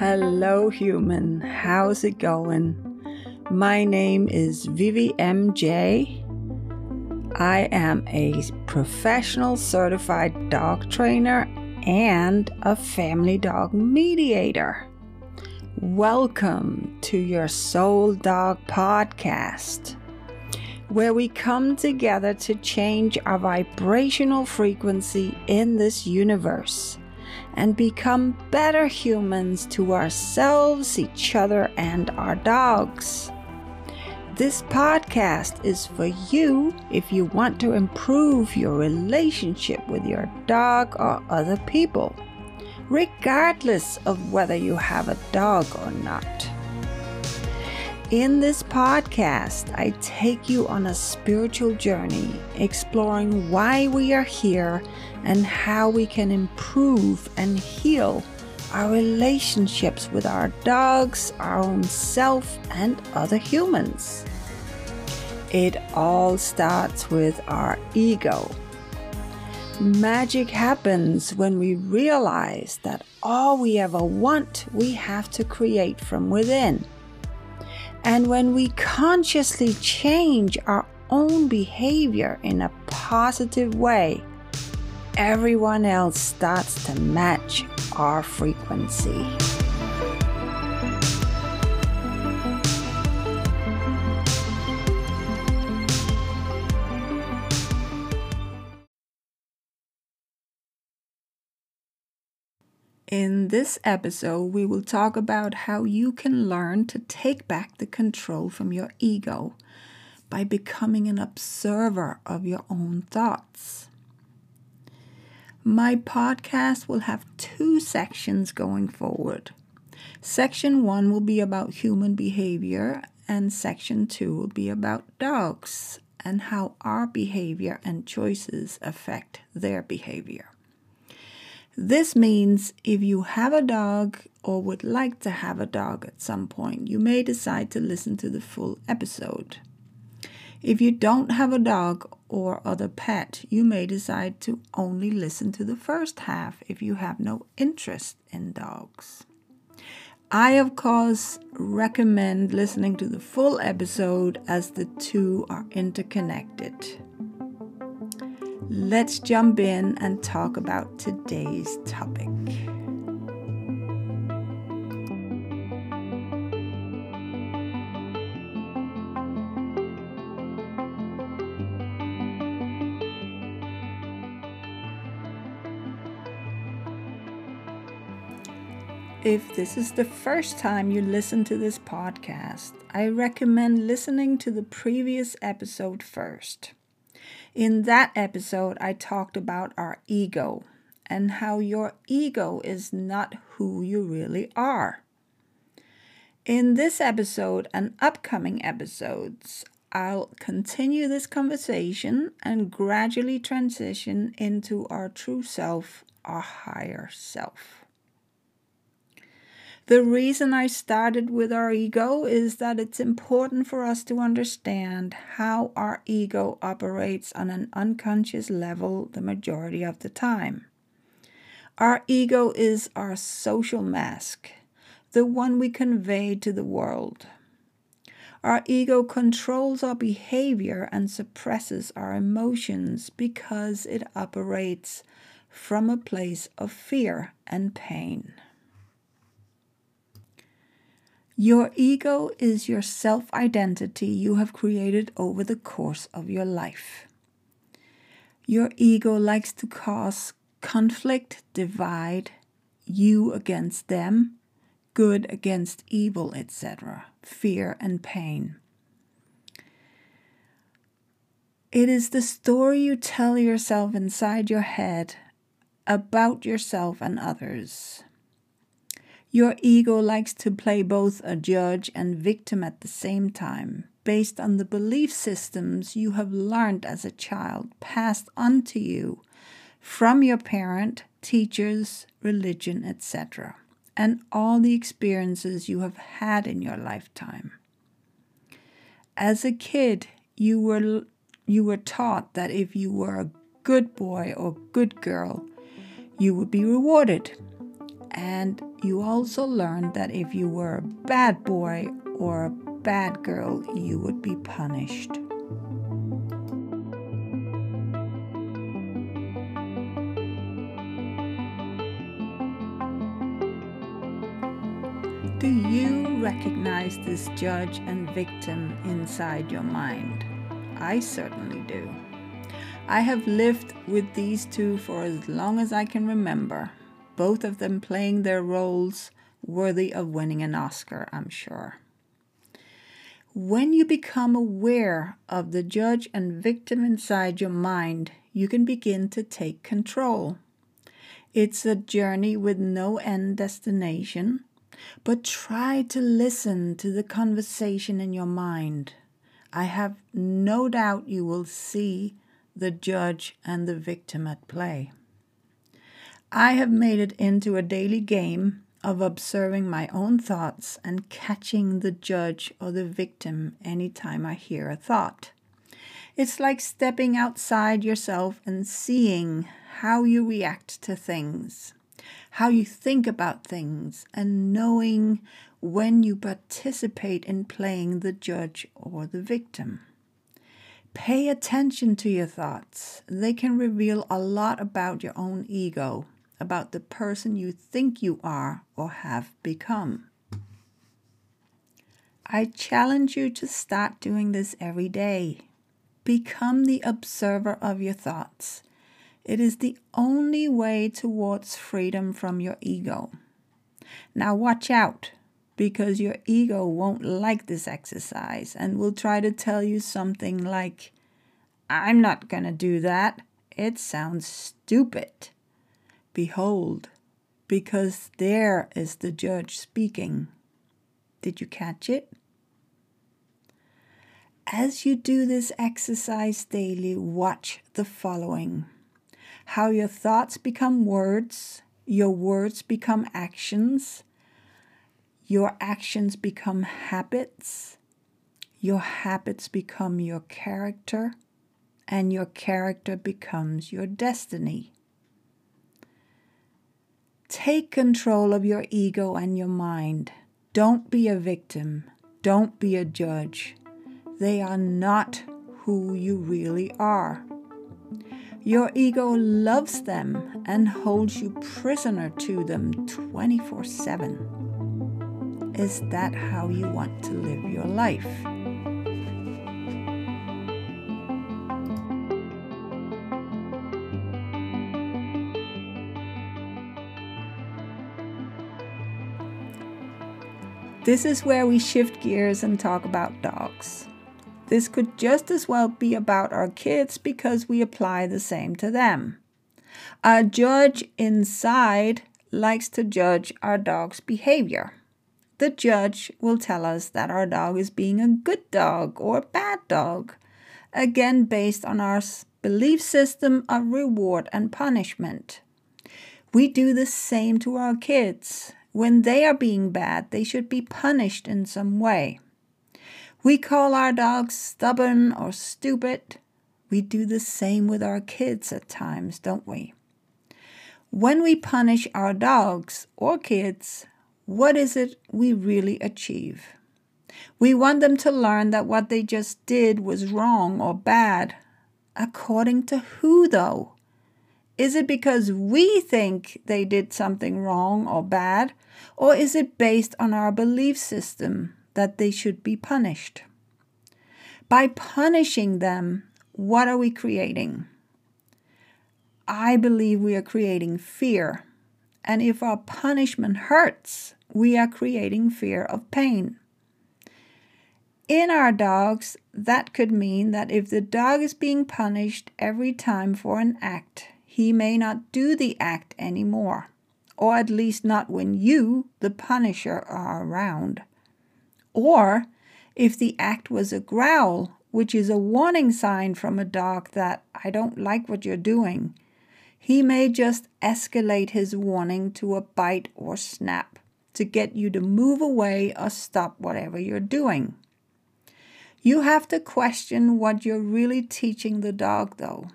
Hello, human. How's it going? My name is Vivi MJ. I am a professional certified dog trainer and a family dog mediator. Welcome to your Soul Dog Podcast, where we come together to change our vibrational frequency in this universe and become better humans to ourselves, each other, and our dogs. This podcast is for you if you want to improve your relationship with your dog or other people, regardless of whether you have a dog or not. In this podcast, I take you on a spiritual journey, exploring why we are here and how we can improve and heal our relationships with our dogs, our own self, and other humans. It all starts with our ego. Magic happens when we realize that all we ever want, we have to create from within. And when we consciously change our own behavior in a positive way, everyone else starts to match our frequency. In this episode, we will talk about how you can learn to take back the control from your ego by becoming an observer of your own thoughts. My podcast will have two sections going forward. Section one will be about human behavior, and section two will be about dogs and how our behavior and choices affect their behavior. This means if you have a dog or would like to have a dog at some point, you may decide to listen to the full episode. If you don't have a dog or other pet, you may decide to only listen to the first half if you have no interest in dogs. I, of course, recommend listening to the full episode as the two are interconnected. Let's jump in and talk about today's topic. If this is the first time you listen to this podcast, I recommend listening to the previous episode first. In that episode, I talked about our ego and how your ego is not who you really are. In this episode and upcoming episodes, I'll continue this conversation and gradually transition into our true self, our higher self. The reason I started with our ego is that it's important for us to understand how our ego operates on an unconscious level the majority of the time. Our ego is our social mask, the one we convey to the world. Our ego controls our behavior and suppresses our emotions because it operates from a place of fear and pain. Your ego is your self identity you have created over the course of your life. Your ego likes to cause conflict, divide, you against them, good against evil, etc., fear and pain. It is the story you tell yourself inside your head about yourself and others. Your ego likes to play both a judge and victim at the same time, based on the belief systems you have learned as a child, passed on to you from your parent, teachers, religion, etc., and all the experiences you have had in your lifetime. As a kid, you were you were taught that if you were a good boy or good girl, you would be rewarded. And you also learned that if you were a bad boy or a bad girl, you would be punished. Do you recognize this judge and victim inside your mind? I certainly do. I have lived with these two for as long as I can remember, both of them playing their roles worthy of winning an Oscar, I'm sure. When you become aware of the judge and victim inside your mind, you can begin to take control. It's a journey with no end destination but try to listen to the conversation in your mind. I have no doubt you will see the judge and the victim at play. I have made it into a daily game of observing my own thoughts and catching the judge or the victim anytime I hear a thought. It's like stepping outside yourself and seeing how you react to things how you think about things, and knowing when you participate in playing the judge or the victim. Pay attention to your thoughts. They can reveal a lot about your own ego, about the person you think you are or have become. I challenge you to start doing this every day. Become the observer of your thoughts it is the only way towards freedom from your ego. Now, watch out because your ego won't like this exercise and will try to tell you something like, I'm not going to do that. It sounds stupid. Behold, because there is the judge speaking. Did you catch it? As you do this exercise daily, watch the following how your thoughts become words, your words become actions, your actions become habits, your habits become your character, and your character becomes your destiny. Take control of your ego and your mind. Don't be a victim. Don't be a judge. They are not who you really are. Your ego loves them and holds you prisoner to them 24 7. Is that how you want to live your life? This is where we shift gears and talk about dogs. This could just as well be about our kids because we apply the same to them. A judge inside likes to judge our dog's behavior. The judge will tell us that our dog is being a good dog or a bad dog, again, based on our belief system of reward and punishment. We do the same to our kids. When they are being bad, they should be punished in some way. We call our dogs stubborn or stupid. We do the same with our kids at times, don't we? When we punish our dogs or kids, what is it we really achieve? We want them to learn that what they just did was wrong or bad. According to who, though? Is it because we think they did something wrong or bad? Or is it based on our belief system that they should be punished. By punishing them, what are we creating? I believe we are creating fear. And if our punishment hurts, we are creating fear of pain. In our dogs, that could mean that if the dog is being punished every time for an act, he may not do the act anymore, or at least not when you, the punisher, are around. Or if the act was a growl, which is a warning sign from a dog that I don't like what you're doing, he may just escalate his warning to a bite or snap to get you to move away or stop whatever you're doing. You have to question what you're really teaching the dog, though.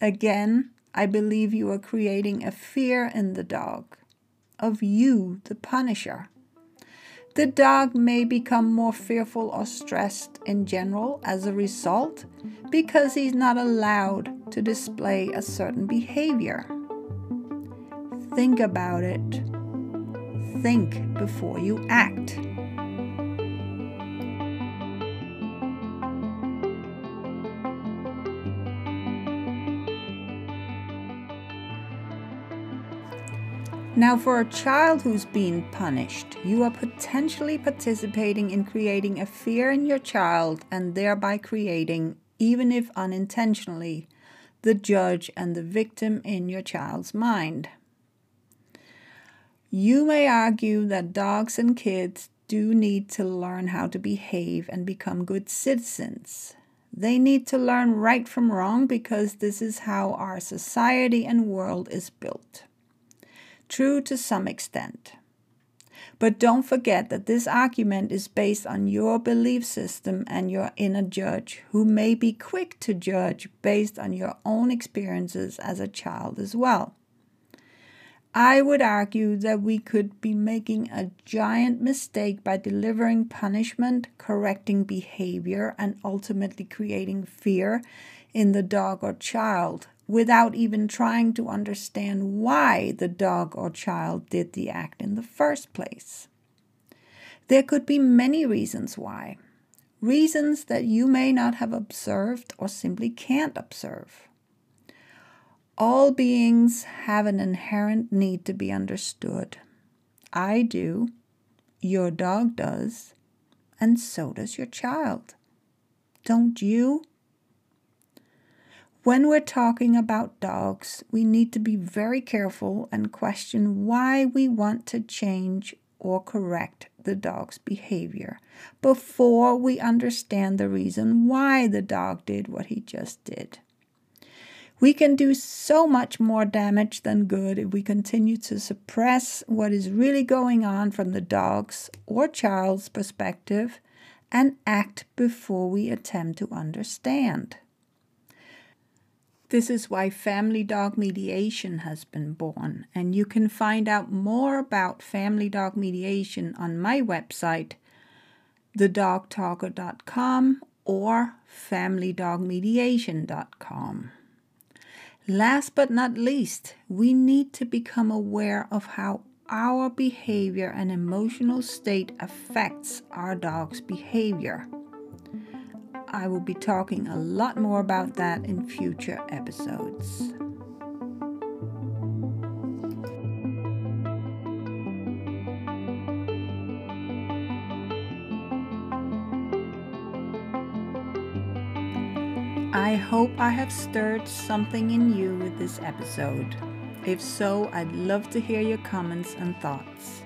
Again, I believe you are creating a fear in the dog. of you, the punisher. The dog may become more fearful or stressed in general as a result because he's not allowed to display a certain behavior. Think about it. Think before you act. Now, for a child who's being punished, you are potentially participating in creating a fear in your child and thereby creating, even if unintentionally, the judge and the victim in your child's mind. You may argue that dogs and kids do need to learn how to behave and become good citizens. They need to learn right from wrong because this is how our society and world is built true to some extent. But don't forget that this argument is based on your belief system and your inner judge, who may be quick to judge based on your own experiences as a child as well. I would argue that we could be making a giant mistake by delivering punishment, correcting behavior, and ultimately creating fear in the dog or child without even trying to understand why the dog or child did the act in the first place. There could be many reasons why, reasons that you may not have observed or simply can't observe. All beings have an inherent need to be understood. I do, your dog does, and so does your child. Don't you? When we're talking about dogs, we need to be very careful and question why we want to change or correct the dog's behavior before we understand the reason why the dog did what he just did. We can do so much more damage than good if we continue to suppress what is really going on from the dog's or child's perspective and act before we attempt to understand. This is why Family Dog Mediation has been born, and you can find out more about Family Dog Mediation on my website, thedogtalker.com or familydogmediation.com. Last but not least, we need to become aware of how our behavior and emotional state affects our dog's behavior. I will be talking a lot more about that in future episodes. I hope I have stirred something in you with this episode. If so, I'd love to hear your comments and thoughts.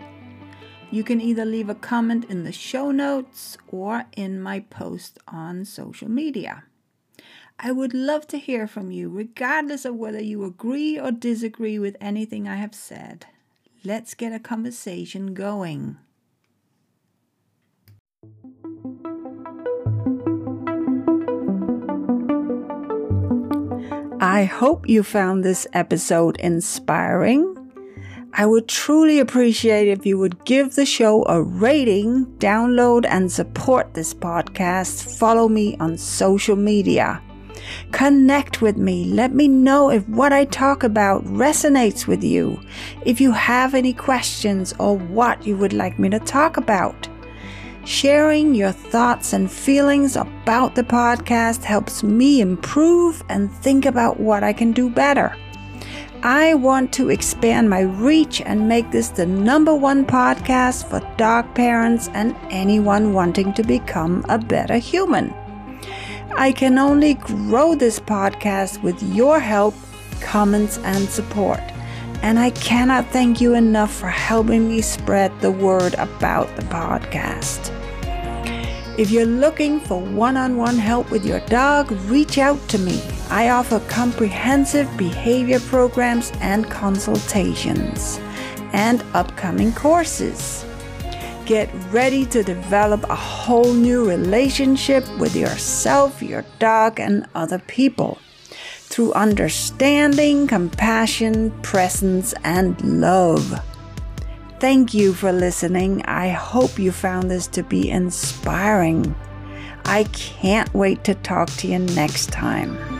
You can either leave a comment in the show notes or in my post on social media. I would love to hear from you, regardless of whether you agree or disagree with anything I have said. Let's get a conversation going. I hope you found this episode inspiring I would truly appreciate if you would give the show a rating, download, and support this podcast. Follow me on social media. Connect with me. Let me know if what I talk about resonates with you. If you have any questions or what you would like me to talk about. Sharing your thoughts and feelings about the podcast helps me improve and think about what I can do better. I want to expand my reach and make this the number one podcast for dog parents and anyone wanting to become a better human. I can only grow this podcast with your help, comments, and support. And I cannot thank you enough for helping me spread the word about the podcast. If you're looking for one on one help with your dog, reach out to me. I offer comprehensive behavior programs and consultations and upcoming courses. Get ready to develop a whole new relationship with yourself, your dog, and other people through understanding, compassion, presence, and love. Thank you for listening. I hope you found this to be inspiring. I can't wait to talk to you next time.